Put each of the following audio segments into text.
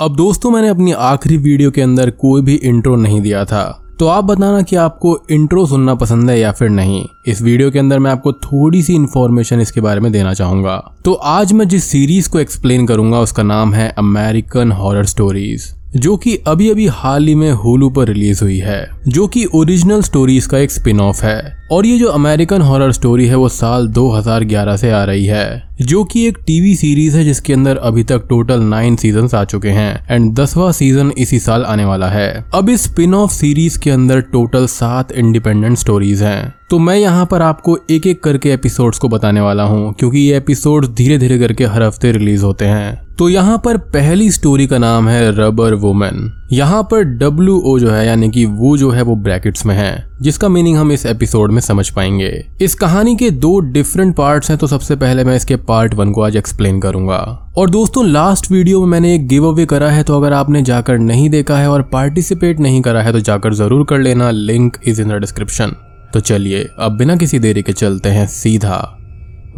अब दोस्तों, मैंने अपनी आखिरी वीडियो के अंदर कोई भी इंट्रो नहीं दिया था। तो आप बताना कि आपको इंट्रो सुनना पसंद है या फिर नहीं। इस वीडियो के अंदर मैं आपको थोड़ी सी इन्फॉर्मेशन इसके बारे में देना चाहूँगा। तो आज मैं जिस सीरीज़ को एक्सप्लेन करूँगा, उसका नाम है अमेरिकन हॉरर स्टोरीज जो कि अभी अभी हाल ही में होलू पर रिलीज़ हुई है, जो कि ओरिजिनल स्टोरीज का एक स्पिन ऑफ़ है। और ये जो अमेरिकन हॉरर स्टोरी है, वो साल 2011 से आ रही है, जो कि एक टीवी सीरीज़ है जिसके अंदर अभी तक टोटल नाइन सीज़न आ चुके हैं एंड दसवा सीज़न इसी साल आने वाला है। अब इस स्पिन ऑफ़ सीरीज़ के अंदर टोटल सात इंडिपेंडेंट स्टोरीज हैं। तो मैं यहाँ पर आपको एक एक करके एपिसोड्स को बताने वाला हूँ, क्योंकि ये एपिसोड धीरे धीरे करके हर हफ़्ते रिलीज़ होते हैं। तो यहाँ पर पहली स्टोरी का नाम है रबर वुमेन यहाँ पर डब्ल्यू ओ जो है, यानी कि वो जो है, वो ब्रैकेट्स में है, जिसका मीनिंग हम इस एपिसोड में समझ पाएँगे। इस कहानी के दो डिफरेंट पार्ट्स हैं तो सबसे पहले मैं इसके पार्ट वन को आज एक्सप्लेन करूँगा। और दोस्तों लास्ट वीडियो में मैंने एक गिव अवे करा है तो अगर आपने जाकर नहीं देखा है और पार्टिसिपेट नहीं करा है तो जाकर ज़रूर कर लेना link is in the description तो चलिए, अब बिना किसी देरी के चलते हैं सीधा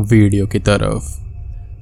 वीडियो की तरफ़।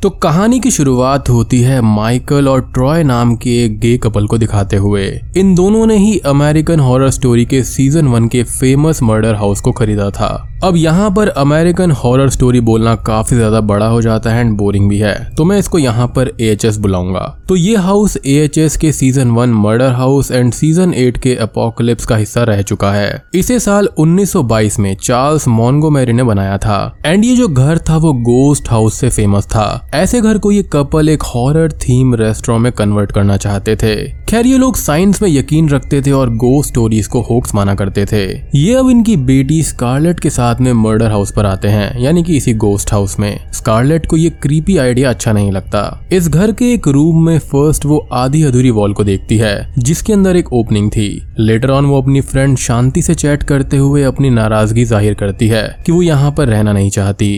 तो कहानी की शुरुआत होती है माइकल और ट्रॉय नाम के एक गे कपल को दिखाते हुए। इन दोनों ने ही अमेरिकन हॉरर स्टोरी के सीज़न वन के फ़ेमस मर्डर हाउस को खरीदा था। अब यहाँ पर अमेरिकन हॉरर स्टोरी बोलना काफ़ी ज़्यादा बड़ा हो जाता है एंड बोरिंग भी है। तो मैं इसको यहाँ पर ए एच एस बुलाऊँगा। तो ये हाउस ए एच एस के season one murder house and season eight के अपोकलिप्स का हिस्सा रह चुका है। इसे साल 1922 में चार्ल्स मॉन्गोमेरी ने बनाया था। एंड ये जो घर था, वो गोस्ट हाउस से फ़ेमस था। ऐसे घर को ये कपल एक हॉरर थीम रेस्टोरेंट में कन्वर्ट करना चाहते थे। खैर, ये लोग साइंस में यकीन रखते थे और गो स्टोरीज को होक्स माना करते थे। ये अब इनकी बेटी स्कारलेट के साथ में मर्डर हाउस पर आते हैं, यानी कि इसी गोस्ट हाउस में। स्कारलेट को ये क्रीपी आइडिया अच्छा नहीं लगता। इस घर के एक रूम में फ़र्स्ट वो आधी अधूरी वॉल को देखती है, जिसके अंदर एक ओपनिंग थी। लेटर ऑन वो अपनी फ्रेंड शांति से चैट करते हुए अपनी नाराज़गी ज़ाहिर करती है कि वो यहाँ पर रहना नहीं चाहती।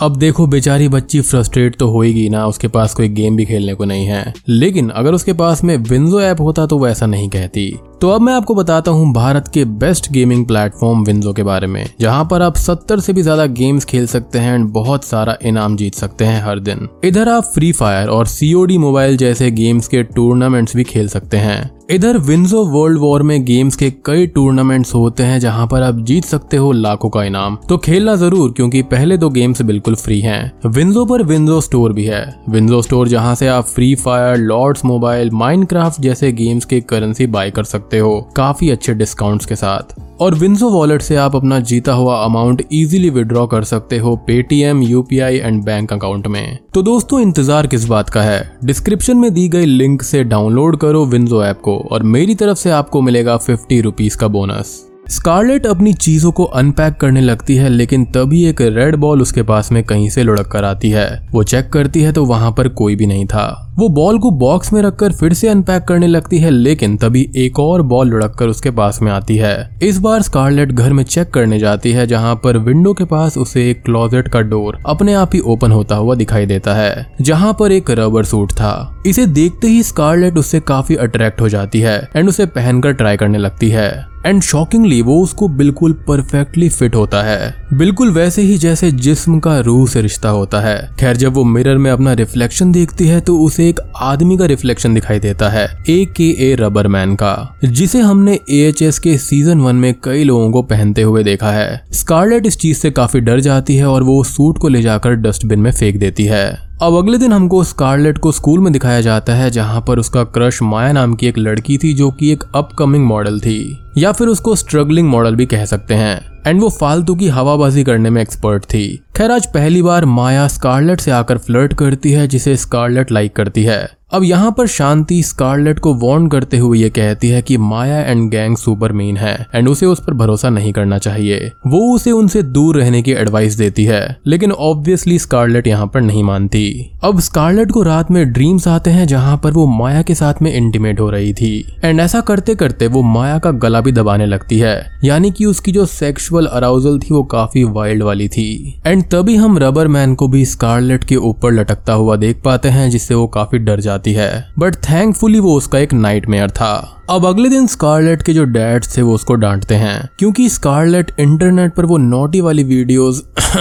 अब देखो बेचारी बच्ची फ्रस्ट्रेट तो होएगी ना, उसके पास कोई गेम भी खेलने को नहीं है। लेकिन अगर उसके पास में विंजो ऐप होता तो वो ऐसा नहीं कहती। तो अब मैं आपको बताता हूँ भारत के बेस्ट गेमिंग प्लेटफॉर्म विंजो के बारे में, जहाँ पर आप 70 से भी ज़्यादा गेम्स खेल सकते हैं एंड बहुत सारा इनाम जीत सकते हैं हर दिन। इधर आप फ्री फायर और सीओडी मोबाइल जैसे गेम्स के टूर्नामेंट्स भी खेल सकते हैं। इधर विंजो वर्ल्ड वॉर में गेम्स के कई टूर्नामेंट्स होते हैं, जहाँ पर आप जीत सकते हो लाखों का इनाम। तो खेलना ज़रूर, क्योंकि पहले दो गेम्स बिल्कुल फ्री हैं। विंजो पर विंजो स्टोर भी है। विंजो स्टोर जहाँ से आप Free Fire Lords Mobile Minecraft जैसे गेम्स के करेंसी बाय कर सकते हो काफ़ी अच्छे डिस्काउंट्स के साथ। और विंजो वॉलेट से आप अपना जीता हुआ अमाउंट इजीली विड्रॉ कर सकते हो Paytm UPI and bank account में। तो दोस्तों, इंतज़ार किस बात का है? डिस्क्रिप्शन में दी गई लिंक से डाउनलोड करो विंजो ऐप को और मेरी तरफ़ से आपको मिलेगा फिफ्टी रुपीज़ का बोनस स्कारलेट अपनी चीज़ों को अनपैक करने लगती है, लेकिन तभी एक रेड बॉल उसके पास में कहीं से लुढ़क कर आती है। वो चेक करती है तो वहाँ पर कोई भी नहीं था। वो बॉल को बॉक्स में रखकर फिर से अनपैक करने लगती है, लेकिन तभी एक और बॉल लुढ़क कर उसके पास में आती है। इस बार स्कारलेट घर में चेक करने जाती है, जहाँ पर विंडो के पास उसे एक क्लोजेट का डोर अपने आप ही ओपन होता हुआ दिखाई देता है, जहाँ पर एक रबर सूट था। इसे देखते ही स्कारलेट उससे काफ़ी अट्रैक्ट हो जाती है एंड उसे पहनकर ट्राई करने लगती है। एंड शॉकिंगली वो उसको बिल्कुल परफेक्टली फिट होता है। बिल्कुल वैसे ही जैसे जिस्म का रूह से रिश्ता होता है। खैर, जब वो मिरर में अपना रिफ्लेक्शन देखती है तो उसे एक आदमी का रिफ्लेक्शन दिखाई देता है ए के ए रबर मैन का, जिसे हमने ए एच एस के सीज़न वन में कई लोगों को पहनते हुए देखा है। स्कारलेट इस चीज़ से काफ़ी डर जाती है और वो सूट को ले जाकर डस्टबिन में फेंक देती है। अब अगले दिन हमको स्कारलेट को स्कूल में दिखाया जाता है, जहाँ पर उसका क्रश माया नाम की एक लड़की थी, जो कि एक अपकमिंग मॉडल थी, या फिर उसको स्ट्रगलिंग मॉडल भी कह सकते हैं। एंड वो फालतू की हवाबाजी करने में एक्सपर्ट थी। खैर, आज पहली बार माया स्कारलेट से आकर फ्लर्ट करती है, जिसे स्कारलेट लाइक करती है। अब यहाँ पर शांति स्कारलेट को वार्न करते हुए ये कहती है कि Maya and gang super mean है एंड उसे उस पर भरोसा नहीं करना चाहिए। वो उसे उनसे दूर रहने की एडवाइस देती है, लेकिन ऑब्वियसली स्कारलेट यहाँ पर नहीं मानती। अब स्कारलेट को रात में ड्रीम्स आते हैं जहाँ पर वो माया के साथ में इंटीमेट हो रही थी एंड ऐसा करते करते वो माया का गला भी दबाने लगती है, यानी कि उसकी जो सेक्सुअल अराउजल थी वो काफ़ी वाइल्ड वाली थी। एंड तभी हम रबर मैन को भी स्कारलेट के ऊपर लटकता हुआ देख पाते हैं, जिससे वो काफ़ी डर जाता जाती है। बट थैंकफुली वो उसका एक नाइट था। अब अगले दिन स्कारलेट के जो डैड थे वो उसको डांटते हैं क्योंकि स्कारलेट इंटरनेट पर वो नोटी वाली वीडियोस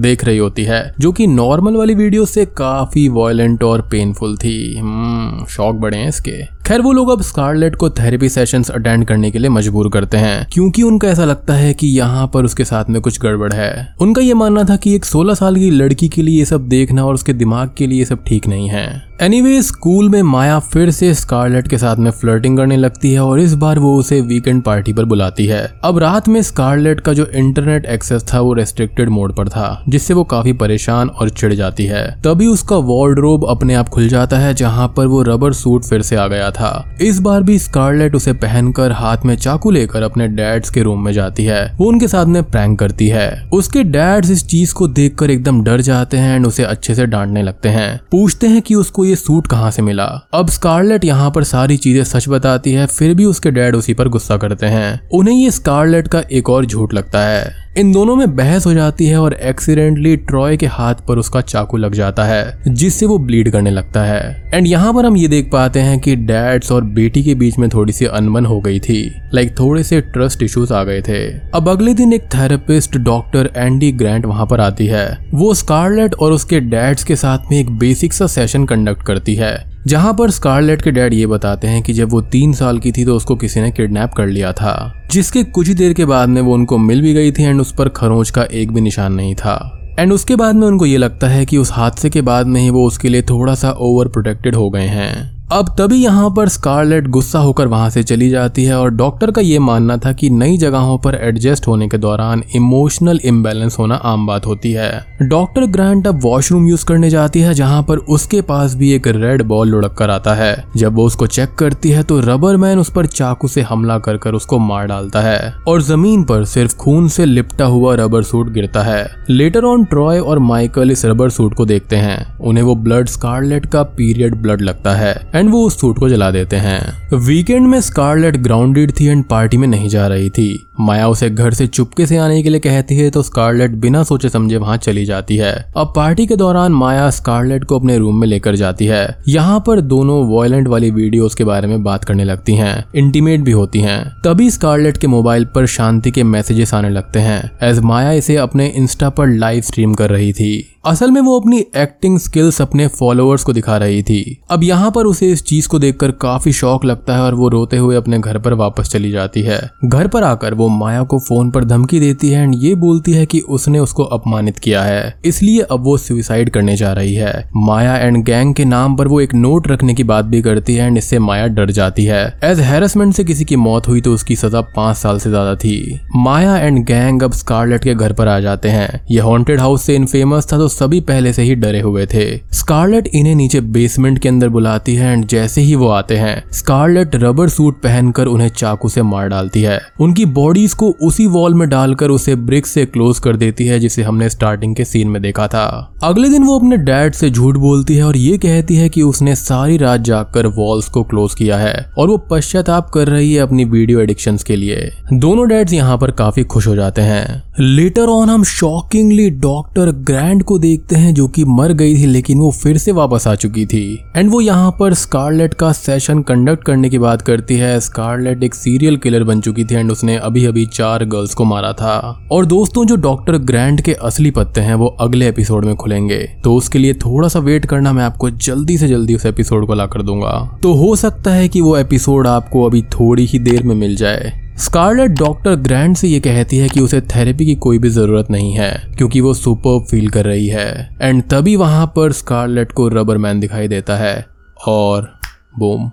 देख रही होती है जो कि नॉर्मल वाली वीडियो से काफ़ी वॉयलेंट और पेनफुल थी। शौक हम्म, बड़े हैं इसके। खैर वो लोग अब स्कारलेट को थेरेपी सेशंस अटेंड करने के लिए मजबूर करते हैं क्योंकि उनका ऐसा लगता है कि यहाँ पर उसके साथ में कुछ गड़बड़ है। उनका ये मानना था कि एक 16 साल की लड़की के लिए ये सब देखना और उसके दिमाग के लिए ये सब ठीक नहीं है। एनीवे स्कूल में माया फिर से स्कारलेट के साथ में फ्लर्टिंग करने लगती है और इस बार वो उसे वीकेंड पार्टी पर बुलाती है। अब रात में स्कारलेट का जो इंटरनेट एक्सेस था वो रेस्ट्रिक्टेड मोड पर था, जिससे वो काफ़ी परेशान और चिढ़ जाती है। तभी उसका वार्डरोब अपने आप खुल जाता है, जहाँ पर वो रबर सूट फिर से आ गया था। इस बार भी स्कारलेट उसे पहनकर हाथ में चाकू लेकर अपने डैड्स के रूम में जाती है। वो उनके साथ में प्रैंक करती है। उसके डैड्स इस चीज़ को देखकर एकदम डर जाते हैं एंड उसे अच्छे से डांटने लगते हैं। पूछते हैं कि उसको ये सूट कहाँ से मिला? अब स्कारलेट यहाँ पर सारी चीज़ें सच बताती है, फिर भी उसके डैड उसी पर गुस्सा करते हैं। उन्हें ये स्कारलेट का एक और झूठ लगता है। इन दोनों में बहस हो जाती है और एक्सीडेंटली ट्रॉय के हाथ पर उसका चाकू लग जाता है, जिससे वो ब्लीड करने लगता है। एंड यहाँ पर हम ये देख पाते हैं कि डैड्स और बेटी के बीच में थोड़ी सी अनबन हो गई थी लाइक थोड़े से ट्रस्ट इश्यूज़ आ गए थे। अब अगले दिन एक थेरेपिस्ट डॉक्टर एंडी ग्रैंट वहाँ पर आती है। वो स्कारलेट और उसके डैड्स के साथ में एक बेसिक सा सेशन कंडक्ट करती है। जहाँ पर स्कारलेट के डैड ये बताते हैं कि जब वो तीन साल की थी तो उसको किसी ने किडनैप कर लिया था, जिसके कुछ ही देर के बाद में वो उनको मिल भी गई थी एंड उस पर खरोंच का एक भी निशान नहीं था। एंड उसके बाद में उनको ये लगता है कि उस हादसे के बाद में ही वो उसके लिए थोड़ा सा ओवर प्रोटेक्टेड हो गए हैं। अब तभी यहाँ पर स्कारलेट गुस्सा होकर वहाँ से चली जाती है और डॉक्टर का ये मानना था कि नई जगहों पर एडजस्ट होने के दौरान इमोशनल इम्बेलेंस होना आम बात होती है। डॉक्टर ग्रांट अब वॉशरूम यूज़ करने जाती है, जहाँ पर उसके पास भी एक रेड बॉल लुढ़क कर आता है। जब वो उसको चेक करती है तो रबर मैन उस पर चाकू से हमला कर कर उसको मार डालता है और ज़मीन पर सिर्फ़ खून से लिपटा हुआ रबर सूट गिरता है। लेटर ऑन ट्रॉय और माइकल इस रबर सूट को देखते हैं। उन्हें वो ब्लड स्कारलेट का पीरियड ब्लड लगता है। एंड वो उस सूट को जला देते हैं। वीकेंड में स्कारलेट ग्राउंडेड थी एंड पार्टी में नहीं जा रही थी। माया उसे घर से चुपके से आने के लिए कहती है तो स्कारलेट बिना सोचे समझे वहाँ चली जाती है। अब पार्टी के दौरान माया स्कारलेट को अपने रूम में लेकर जाती है। यहाँ पर दोनों वॉयलेंट वाली वीडियोस के बारे में बात करने लगती हैं। इंटीमेट भी होती हैं। तभी स्कारलेट के मोबाइल पर शांति के मैसेजेस आने लगते हैं। एज माया इसे अपने इंस्टा पर लाइव स्ट्रीम कर रही थी। असल में वो अपनी एक्टिंग स्किल्स अपने फॉलोअर्स को दिखा रही थी। अब यहाँ पर उसे इस चीज़ को देखकर काफ़ी शौक लगता है और वो रोते हुए अपने घर पर वापस चली जाती है। घर पर आकर वो माया को फ़ोन पर धमकी देती है एंड ये बोलती है कि उसने उसको अपमानित किया है। इसलिए अब वो सुसाइड करने जा रही है। माया एंड गैंग के नाम पर वो एक नोट रखने की बात भी करती है एंड इससे माया डर जाती है। एज हेरसमेंट से किसी की मौत हुई तो उसकी सजा पाँच साल से ज़्यादा थी। माया एंड गैंग अब स्कारलेट के घर पर आ जाते हैं। ये हॉन्टेड हाउस से इनफेमस था तो सभी पहले से ही डरे हुए थे। स्कारलेट इन्हें नीचे बेसमेंट के अंदर बुलाती है एंड जैसे ही वो आते हैं, स्कारलेट रबर सूट पहनकर उन्हें चाकू से मार डालती है। उनकी बॉडीज को उसी वॉल में डालकर उसे ब्रिक से क्लोज कर देती है, जिसे हमने स्टार्टिंग के सीन में देखा था। अगले दिन वो अपने डैड से झूठ बोलती है और ये कहती है कि उसने सारी रात जागकर वॉल्स को क्लोज किया है और वो पश्चाताप कर रही है अपनी वीडियो एडिक्शन के लिए। दोनों डैड्स यहाँ पर काफ़ी खुश हो जाते हैं। लेटर ऑन हम शॉकिंगली डॉक्टर ग्रैंड को देखते हैं, जो कि मर गई थी, लेकिन वो फिर से वापस आ चुकी थी। एंड वो यहाँ पर स्कारलेट का सेशन कंडक्ट करने की बात करती है। स्कारलेट एक सीरियल किलर बन चुकी थी एंड उसने अभी अभी चार गर्ल्स को मारा था। और दोस्तों, जो डॉक्टर ग्रैंड के असली पत्ते हैं, वो अगले एपिसोड में खुलेंगे। तो उसके लिए थोड़ा सा वेट करना, मैं आपको जल्दी से जल्दी उस एपिसोड को ला कर दूँगा। तो हो सकता है कि वो एपिसोड आपको अभी थोड़ी ही देर में मिल जाए। स्कारलेट डॉक्टर ग्रैंड से ये कहती है कि उसे थेरेपी की कोई भी ज़रूरत नहीं है, क्योंकि वो सुपर फील कर रही है। एंड तभी वहाँ पर स्कारलेट को रबर मैन दिखाई देता है और बोम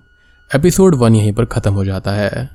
एपिसोड वन यहीं पर खत्म हो जाता है।